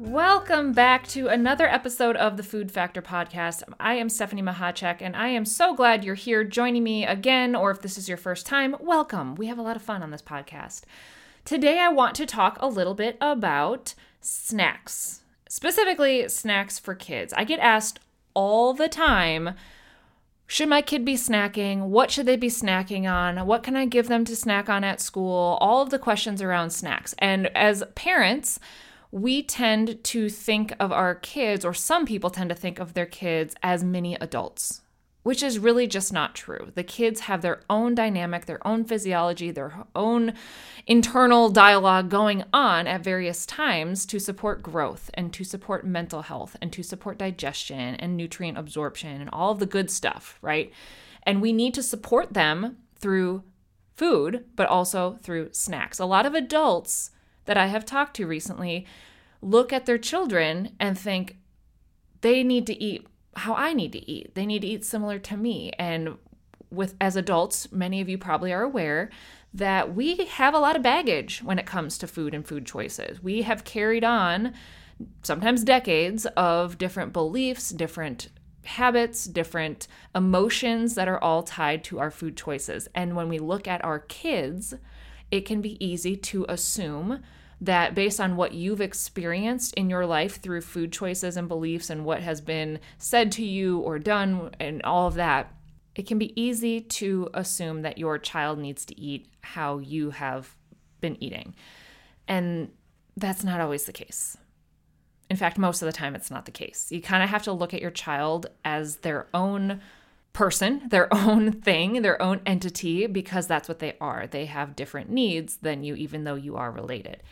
Welcome back to another episode of the Food Factor podcast. I am Stephanie Mahacek, and I am so glad you're here joining me again, or if this is your first time, welcome. We have a lot of fun on this podcast. Today, I want to talk a little bit about snacks, specifically snacks for kids. I get asked all the time should my kid be snacking? What should they be snacking on? What can I give them to snack on at school? All of the questions around snacks. And as parents, we tend to think of our kids, or some people tend to think of their kids as mini adults, which is really just not true. The kids have their own dynamic, their own physiology, their own internal dialogue going on at various times to support growth and to support mental health and to support digestion and nutrient absorption and all of the good stuff, right? And we need to support them through food, but also through snacks. A lot of adults that I have talked to recently look at their children and think they need to eat how I need to eat. They need to eat similar to me. And with as adults, many of you probably are aware that we have a lot of baggage when it comes to food and food choices. We have carried on sometimes decades of different beliefs, different habits, different emotions that are all tied to our food choices. And when we look at our kids, it can be easy to assume that based on what you've experienced in your life through food choices and beliefs and what has been said to you or done and all of that, it can be easy to assume that your child needs to eat how you have been eating. And that's not always the case. In fact, most of the time, it's not the case. You kind of have to look at your child as their own person, their own thing, their own entity, because that's what they are. They have different needs than you, even though you are related.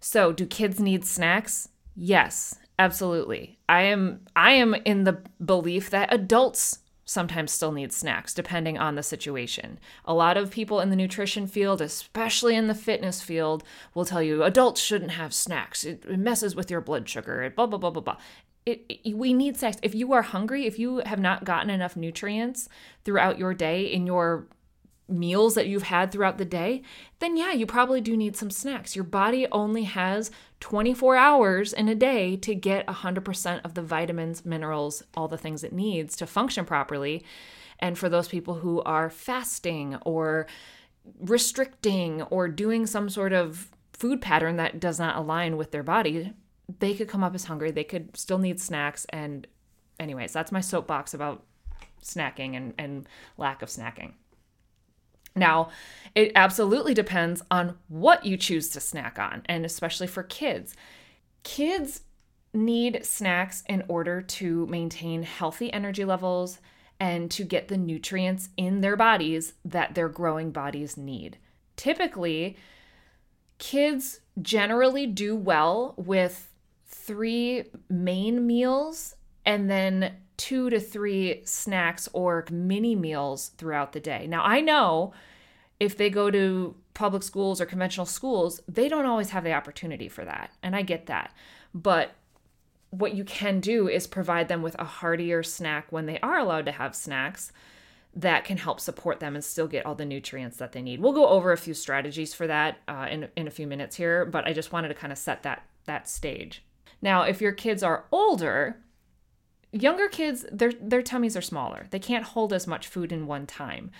So, do kids need snacks? Yes, absolutely. I am I am in the belief that adults sometimes still need snacks depending on the situation. A lot of people in the nutrition field, especially in the fitness field, will tell you adults shouldn't have snacks. It, it messes with your blood sugar. Blah blah blah blah blah. It, it, we need snacks. If you are hungry, if you have not gotten enough nutrients throughout your day in your meals that you've had throughout the day, then yeah, you probably do need some snacks. Your body only has 24 hours in a day to get 100% of the vitamins, minerals, all the things it needs to function properly. And for those people who are fasting or restricting or doing some sort of food pattern that does not align with their body, they could come up as hungry. They could still need snacks. And, anyways, that's my soapbox about snacking and, and lack of snacking. Now, it absolutely depends on what you choose to snack on, and especially for kids. Kids need snacks in order to maintain healthy energy levels and to get the nutrients in their bodies that their growing bodies need. Typically, kids generally do well with three main meals and then two to three snacks or mini meals throughout the day. Now, I know if they go to public schools or conventional schools, they don't always have the opportunity for that. And I get that. But what you can do is provide them with a heartier snack when they are allowed to have snacks that can help support them and still get all the nutrients that they need. We'll go over a few strategies for that uh, in, in a few minutes here, but I just wanted to kind of set that that stage. Now, if your kids are older, younger kids, their their tummies are smaller. They can't hold as much food in one time.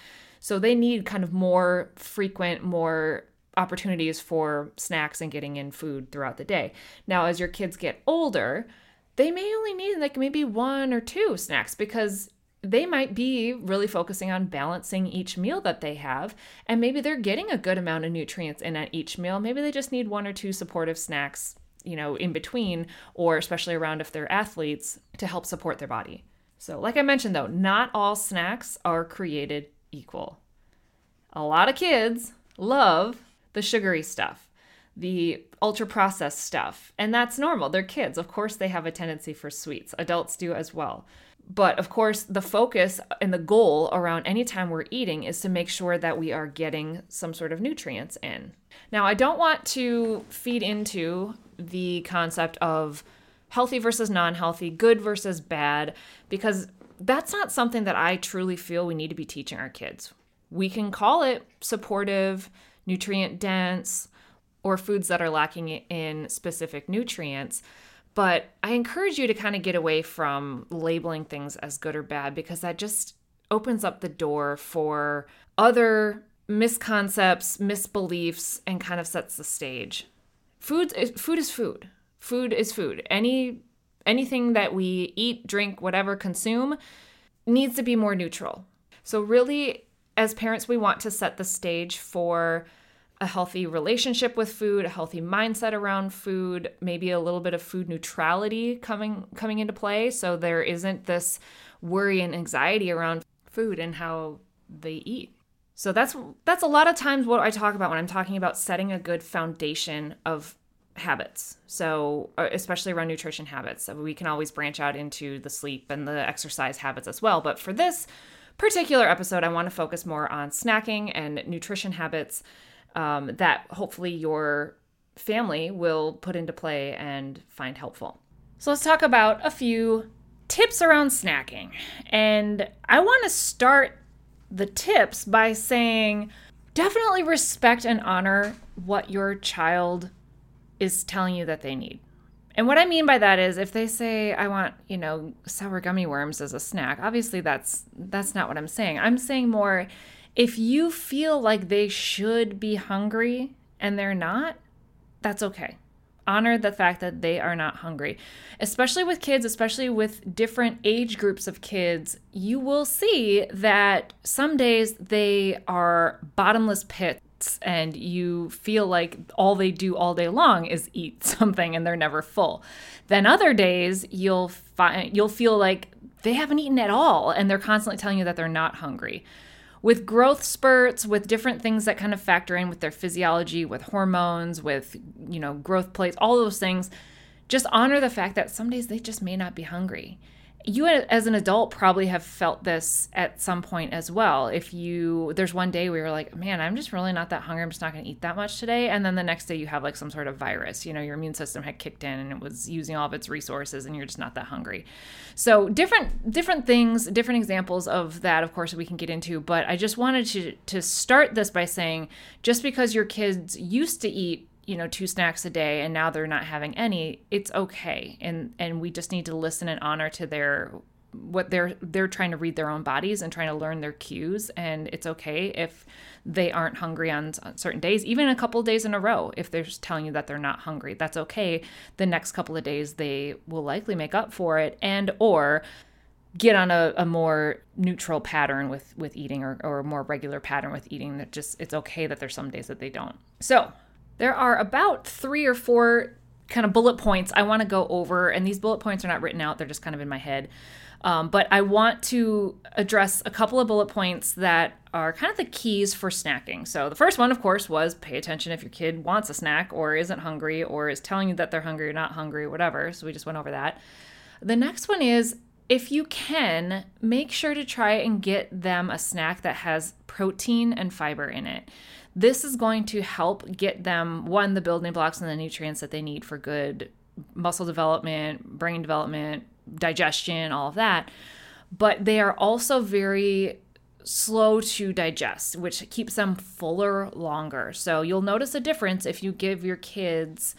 So they need kind of more frequent, more opportunities for snacks and getting in food throughout the day. Now, as your kids get older, they may only need like maybe one or two snacks because they might be really focusing on balancing each meal that they have. And maybe they're getting a good amount of nutrients in at each meal. Maybe they just need one or two supportive snacks, you know, in between, or especially around if they're athletes to help support their body. So, like I mentioned though, not all snacks are created equal. A lot of kids love the sugary stuff. the ultra processed stuff. And that's normal. They're kids. Of course, they have a tendency for sweets. Adults do as well. But of course, the focus and the goal around any time we're eating is to make sure that we are getting some sort of nutrients in. Now, I don't want to feed into the concept of healthy versus non healthy, good versus bad, because that's not something that I truly feel we need to be teaching our kids. We can call it supportive, nutrient dense, or foods that are lacking in specific nutrients. But I encourage you to kind of get away from labeling things as good or bad because that just opens up the door for other misconcepts, misbeliefs, and kind of sets the stage. Food, eh, food is food. Food is food. Any anything that we eat, drink, whatever, consume needs to be more neutral. So really, as parents, we want to set the stage for a healthy relationship with food, a healthy mindset around food, maybe a little bit of food neutrality coming coming into play so there isn't this worry and anxiety around food and how they eat. So that's that's a lot of times what I talk about when I'm talking about setting a good foundation of habits. So uh, especially around nutrition habits. So we can always branch out into the sleep and the exercise habits as well, but for this particular episode I want to focus more on snacking and nutrition habits um, that hopefully your family will put into play and find helpful. So let's talk about a few tips around snacking. And I want to start the tips by saying definitely respect and honor what your child is telling you that they need. And what I mean by that is if they say I want, you know, sour gummy worms as a snack, obviously that's that's not what I'm saying. I'm saying more if you feel like they should be hungry and they're not, that's okay. Honor the fact that they are not hungry. Especially with kids, especially with different age groups of kids, you will see that some days they are bottomless pits and you feel like all they do all day long is eat something and they're never full. Then other days you'll find you'll feel like they haven't eaten at all and they're constantly telling you that they're not hungry with growth spurts, with different things that kind of factor in with their physiology, with hormones, with, you know, growth plates, all those things, just honor the fact that some days they just may not be hungry you as an adult probably have felt this at some point as well. If you there's one day where you're like man i'm just really not that hungry. I'm just not going to eat that much today. And then the next day you have like some sort of virus. You know your immune system had kicked in and it was using all of its resources and you're just not that hungry. So different different things different examples of that of course we can get into but i just wanted to to start this by saying just because your kids used to eat you know two snacks a day and now they're not having any it's okay. And and we just need to listen and honor to their what they're they're trying to read their own bodies and trying to learn their cues. And it's okay if they aren't hungry on certain days even a couple days in a row if they're just telling you that they're not hungry. That's okay. The next couple of days they will likely make up for it and or get on a, a more neutral pattern with with eating or, or a more regular pattern with eating that just it's okay that there's some days that they don't. So there are about three or four kind of bullet points I want to go over, and these bullet points are not written out, they're just kind of in my head. Um, but I want to address a couple of bullet points that are kind of the keys for snacking. So, the first one, of course, was pay attention if your kid wants a snack or isn't hungry or is telling you that they're hungry or not hungry, whatever. So, we just went over that. The next one is if you can, make sure to try and get them a snack that has protein and fiber in it. This is going to help get them one the building blocks and the nutrients that they need for good muscle development, brain development, digestion, all of that. But they are also very slow to digest, which keeps them fuller longer. So you'll notice a difference if you give your kids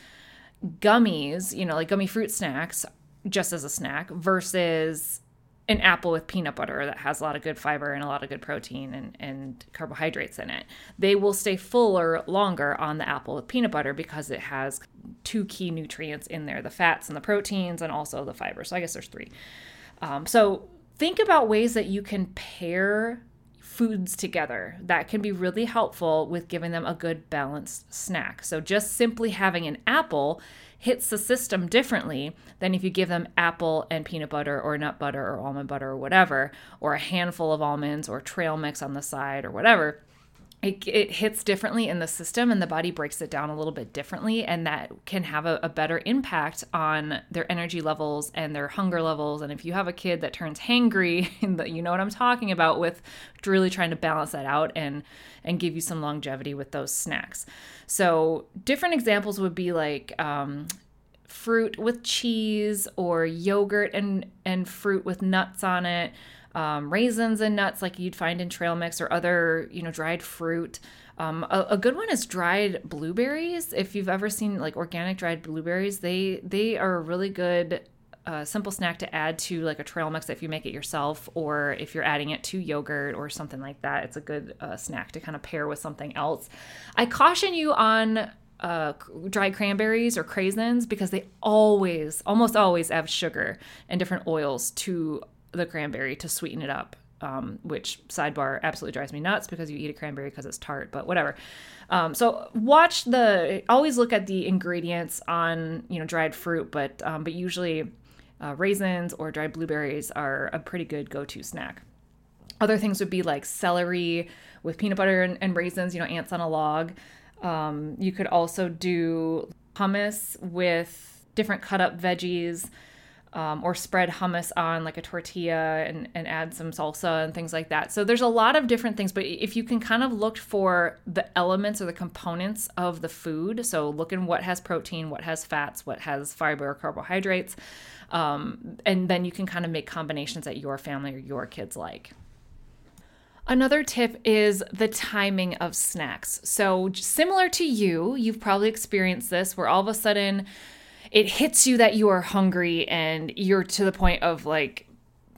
gummies, you know, like gummy fruit snacks just as a snack versus an apple with peanut butter that has a lot of good fiber and a lot of good protein and, and carbohydrates in it. They will stay fuller longer on the apple with peanut butter because it has two key nutrients in there the fats and the proteins, and also the fiber. So I guess there's three. Um, so think about ways that you can pair foods together that can be really helpful with giving them a good balanced snack. So just simply having an apple hits the system differently than if you give them apple and peanut butter or nut butter or almond butter or whatever, or a handful of almonds or trail mix on the side or whatever. It, it hits differently in the system and the body breaks it down a little bit differently and that can have a, a, better impact on their energy levels and their hunger levels. And if you have a kid that turns hangry you know what i'm talking about with really trying to balance that out and and give you some longevity with those snacks. So different examples would be like um, fruit with cheese or yogurt and and fruit with nuts on it um, raisins and nuts like you'd find in trail mix or other you know dried fruit. Um, a, a, good one is dried blueberries. If you've ever seen like organic dried blueberries they they are a really good uh, simple snack to add to like a trail mix if you make it yourself or if you're adding it to yogurt or something like that. It's a good uh, snack to kind of pair with something else. I caution you on uh, dried cranberries or craisins because they always, almost always have sugar and different oils to the cranberry to sweeten it up. Um, which sidebar absolutely drives me nuts because you eat a cranberry because it's tart, but whatever. Um, so watch the always look at the ingredients on you know dried fruit, but um, but usually uh, raisins or dried blueberries are a pretty good go-to snack. Other things would be like celery with peanut butter and, and raisins, you know, ants on a log. Um, you could also do hummus with different cut up veggies um, or spread hummus on like a tortilla and, and add some salsa and things like that. So there's a lot of different things, but if you can kind of look for the elements or the components of the food, so look in what has protein, what has fats, what has fiber or carbohydrates, um, and then you can kind of make combinations that your family or your kids like. Another tip is the timing of snacks. So, similar to you, you've probably experienced this where all of a sudden it hits you that you are hungry and you're to the point of like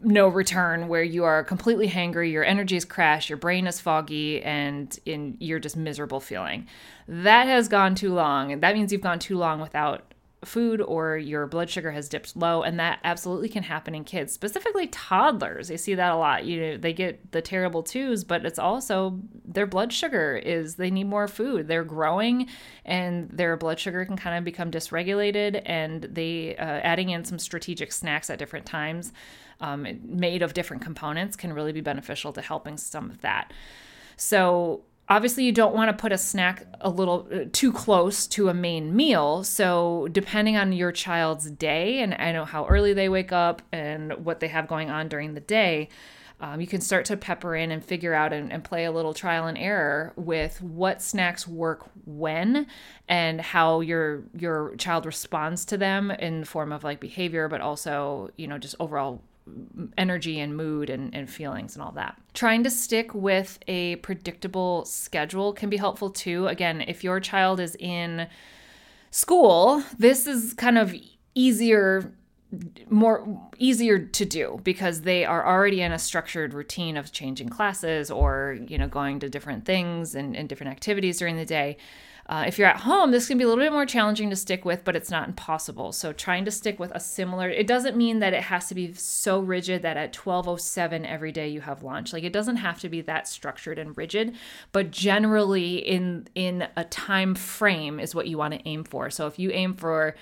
no return where you are completely hangry, your energy is crashed, your brain is foggy, and in you're just miserable feeling. That has gone too long, and that means you've gone too long without food or your blood sugar has dipped low and that absolutely can happen in kids specifically toddlers. You see that a lot. You know they get the terrible twos but it's also their blood sugar is they need more food. They're growing and their blood sugar can kind of become dysregulated and they uh, adding in some strategic snacks at different times um, made of different components can really be beneficial to helping some of that. So obviously you don't want to put a snack a little uh, too close to a main meal. So depending on your child's day and i know how early they wake up and what they have going on during the day um, you can start to pepper in and figure out and, and, play a little trial and error with what snacks work when and how your your child responds to them in the form of like behavior but also you know just overall energy and mood and, and feelings and all that. Trying to stick with a predictable schedule can be helpful too. Again, if your child is in school, this is kind of easier more easier to do because they are already in a structured routine of changing classes or you know going to different things and, and different activities during the day uh, if you're at home, this can be a little bit more challenging to stick with, but it's not impossible. So trying to stick with a similar, it doesn't mean that it has to be so rigid that at 12:07 every day you have lunch. Like it doesn't have to be that structured and rigid, but generally in in a time frame is what you want to aim for. So if you aim for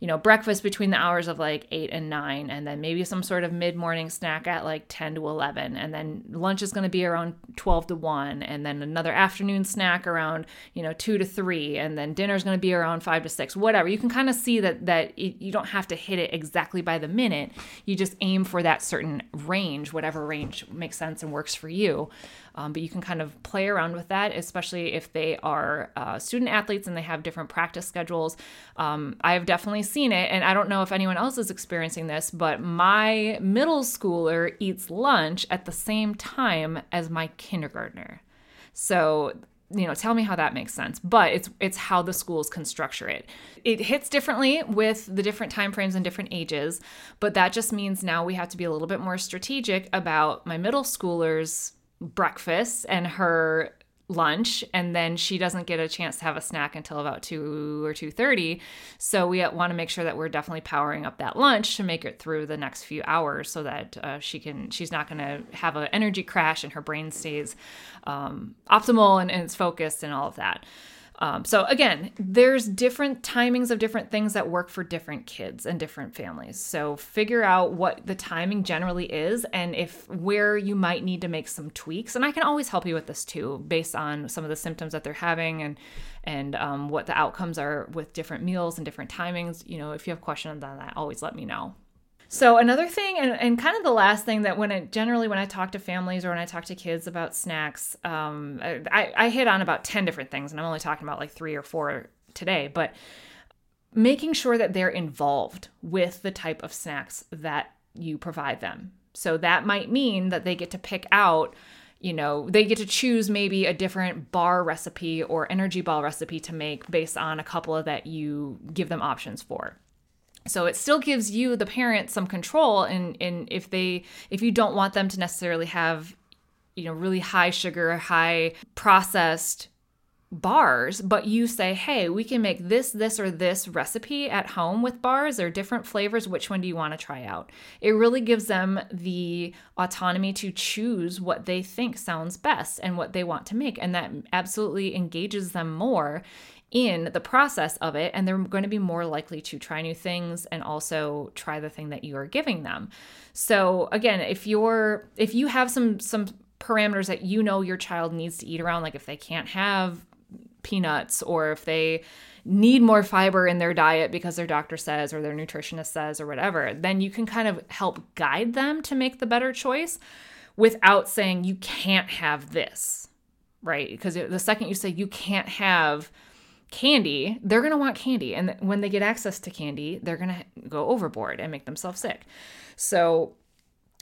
you know, breakfast between the hours of like 8 and 9, and then maybe some sort of mid morning snack at like 10 to 11. And then lunch is going to be around 12 to 1, and then another afternoon snack around, you know, 2 to 3, and then dinner is going to be around 5 to 6, whatever. You can kind of see that, that it, you don't have to hit it exactly by the minute. You just aim for that certain range, whatever range makes sense and works for you. Um, but you can kind of play around with that, especially if they are uh, student athletes and they have different practice schedules. Um, I have definitely seen it, and I don't know if anyone else is experiencing this, but my middle schooler eats lunch at the same time as my kindergartner. So you know tell me how that makes sense but it's it's how the schools can structure it. It hits differently with the different time frames and different ages but that just means now we have to be a little bit more strategic about my middle schoolers breakfast and her lunch and then she doesn't get a chance to have a snack until about 2 or 2:30 so we want to make sure that we're definitely powering up that lunch to make it through the next few hours so that uh, she can she's not going to have an energy crash and her brain stays um, optimal and, and it's focused and all of that Um, so again, there's different timings of different things that work for different kids and different families. So figure out what the timing generally is and if where you might need to make some tweaks. And I can always help you with this too, based on some of the symptoms that they're having and and um, what the outcomes are with different meals and different timings. You know, if you have questions on that, always let me know. So another thing, and, and kind of the last thing that when it generally when I talk to families or when I talk to kids about snacks, um, I, I hit on about ten different things, and I'm only talking about like three or four today. But making sure that they're involved with the type of snacks that you provide them. So that might mean that they get to pick out you know, they get to choose maybe a different bar recipe or energy ball recipe to make based on a couple of that you give them options for so it still gives you the parent some control and in if they if you don't want them to necessarily have you know really high sugar high processed bars but you say hey we can make this this or this recipe at home with bars or different flavors. Which one do you want to try out? It really gives them the autonomy to choose what they think sounds best and what they want to make and that absolutely engages them more in the process of it and they're going to be more likely to try new things and also try the thing that you are giving them. So again, if you're if you have some some parameters that you know your child needs to eat around like if they can't have peanuts or if they need more fiber in their diet because their doctor says or their nutritionist says or whatever, then you can kind of help guide them to make the better choice without saying you can't have this, right? Because the second you say you can't have candy, they're going to want candy. And when they get access to candy, they're going to go overboard and make themselves sick. So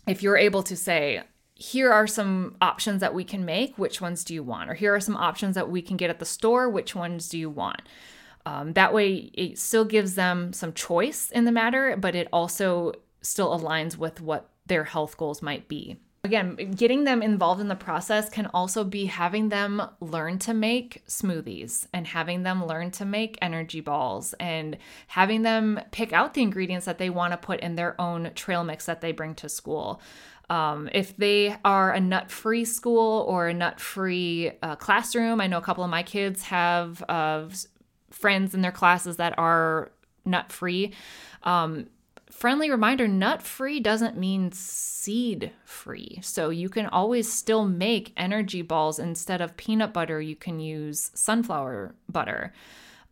if you're able to say, here are some options that we can make, which ones do you want? Or here are some options that we can get at the store, which ones do you want? Um, that way, it still gives them some choice in the matter, but it also still aligns with what their health goals might be. Again, getting them involved in the process can also be having them learn to make smoothies and having them learn to make energy balls and having them pick out the ingredients that they want to put in their own trail mix that they bring to school. Um, if they are a nut free school or a nut free uh, classroom, I know a couple of my kids have uh, friends in their classes that are nut free. Um, friendly reminder nut free doesn't mean seed free. So you can always still make energy balls instead of peanut butter, you can use sunflower butter.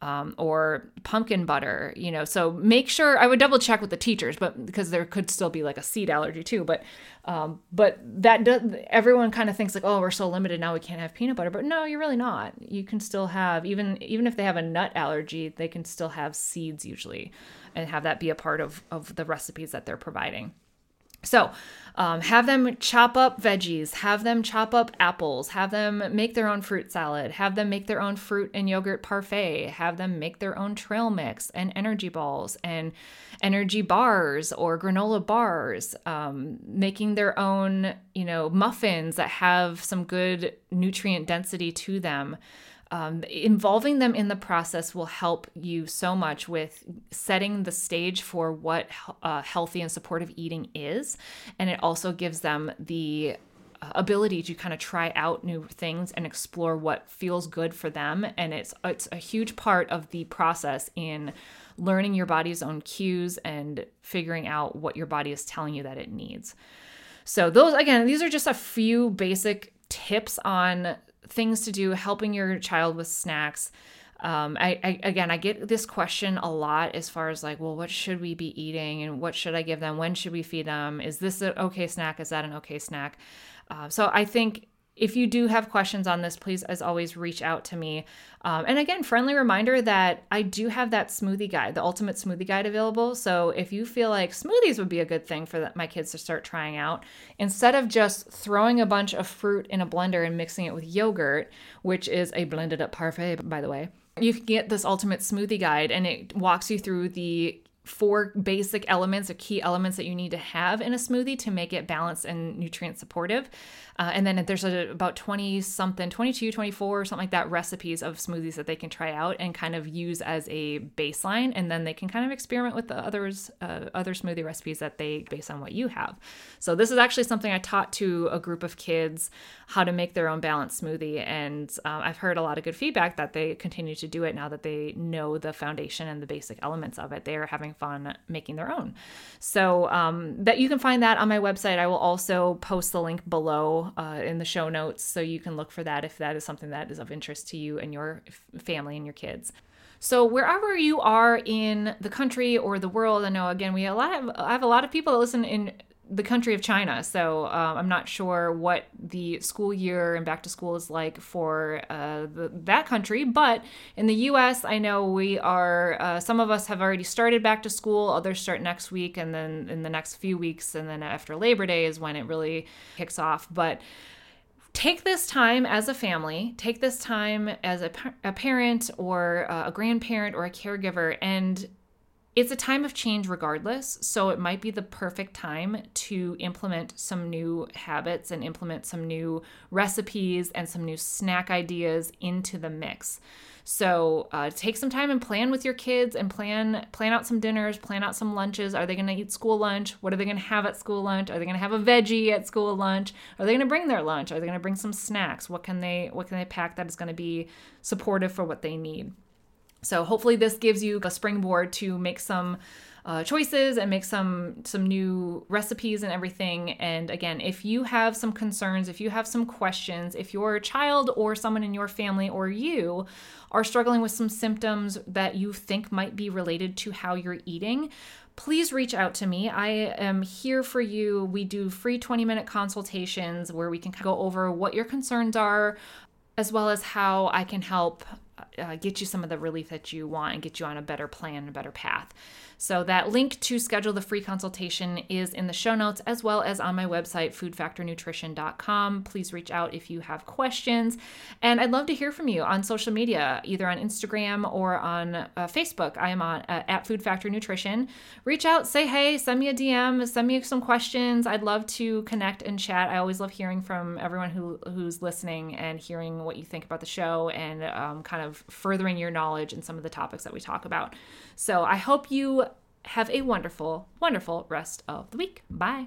Um, or pumpkin butter, you know. So make sure I would double check with the teachers, but because there could still be like a seed allergy too. But um, but that does everyone kind of thinks like, oh, we're so limited now we can't have peanut butter. But no, you're really not. You can still have even even if they have a nut allergy, they can still have seeds usually and have that be a part of, of the recipes that they're providing. So, um, have them chop up veggies, have them chop up apples, have them make their own fruit salad, have them make their own fruit and yogurt parfait, have them make their own trail mix and energy balls and energy bars or granola bars, um, making their own, you know, muffins that have some good nutrient density to them um, involving them in the process will help you so much with setting the stage for what uh, healthy and supportive eating is. And it also gives them the uh, ability to kind of try out new things and explore what feels good for them and it's it's a huge part of the process in learning your body's own cues and figuring out what your body is telling you that it needs. So those again, these are just a few basic tips on things to do helping your child with snacks. Um, I, I, again i get this question a lot as far as like well what should we be eating and what should i give them? When should we feed them? Is this an okay snack? Is that an okay snack? Uh, so i think if you do have questions on this, please, as always, reach out to me. Um, and again, friendly reminder that I do have that smoothie guide, the ultimate smoothie guide available. So if you feel like smoothies would be a good thing for the, my kids to start trying out, instead of just throwing a bunch of fruit in a blender and mixing it with yogurt, which is a blended up parfait, by the way, you can get this ultimate smoothie guide and it walks you through the four basic elements or key elements that you need to have in a smoothie to make it balanced and nutrient supportive. Uh, and then there's a, about 20 something, 22, 24, something like that recipes of smoothies that they can try out and kind of use as a baseline. And then they can kind of experiment with the others, uh, other smoothie recipes that they based on what you have. So this is actually something I taught to a group of kids how to make their own balanced smoothie. And uh, I've heard a lot of good feedback that they continue to do it now that they know the foundation and the basic elements of it. They are having fun making their own. So um, that you can find that on my website. I will also post the link below uh, in the show notes so you can look for that if that is something that is of interest to you and your family and your kids. So wherever you are in the country or the world, I know again we a lot of I have a lot of people that listen in the country of China. So um, I'm not sure what the school year and back to school is like for uh, the, that country. But in the US, I know we are, uh, some of us have already started back to school, others start next week, and then in the next few weeks, and then after Labor Day is when it really kicks off. But take this time as a family, take this time as a, a parent or uh, a grandparent or a caregiver, and it's a time of change regardless, so it might be the perfect time to implement some new habits and implement some new recipes and some new snack ideas into the mix. So uh, take some time and plan with your kids and plan plan out some dinners, plan out some lunches. Are they going to eat school lunch? What are they going to have at school lunch? Are they going to have a veggie at school lunch? Are they going to bring their lunch? Are they going to bring some snacks? What can they what can they pack that is going to be supportive for what they need? So hopefully this gives you a springboard to make some uh, choices and make some some new recipes and everything. And again, if you have some concerns, if you have some questions, if your child or someone in your family or you are struggling with some symptoms that you think might be related to how you're eating, please reach out to me. I am here for you. We do free 20 minute consultations where we can go over what your concerns are, as well as how I can help uh, get you some of the relief that you want and get you on a better plan, a better path. So, that link to schedule the free consultation is in the show notes as well as on my website, foodfactornutrition.com. Please reach out if you have questions. And I'd love to hear from you on social media, either on Instagram or on uh, Facebook. I am on uh, at Food Factor Nutrition. Reach out, say hey, send me a DM, send me some questions. I'd love to connect and chat. I always love hearing from everyone who, who's listening and hearing what you think about the show and um, kind of furthering your knowledge in some of the topics that we talk about. So I hope you have a wonderful, wonderful rest of the week. Bye.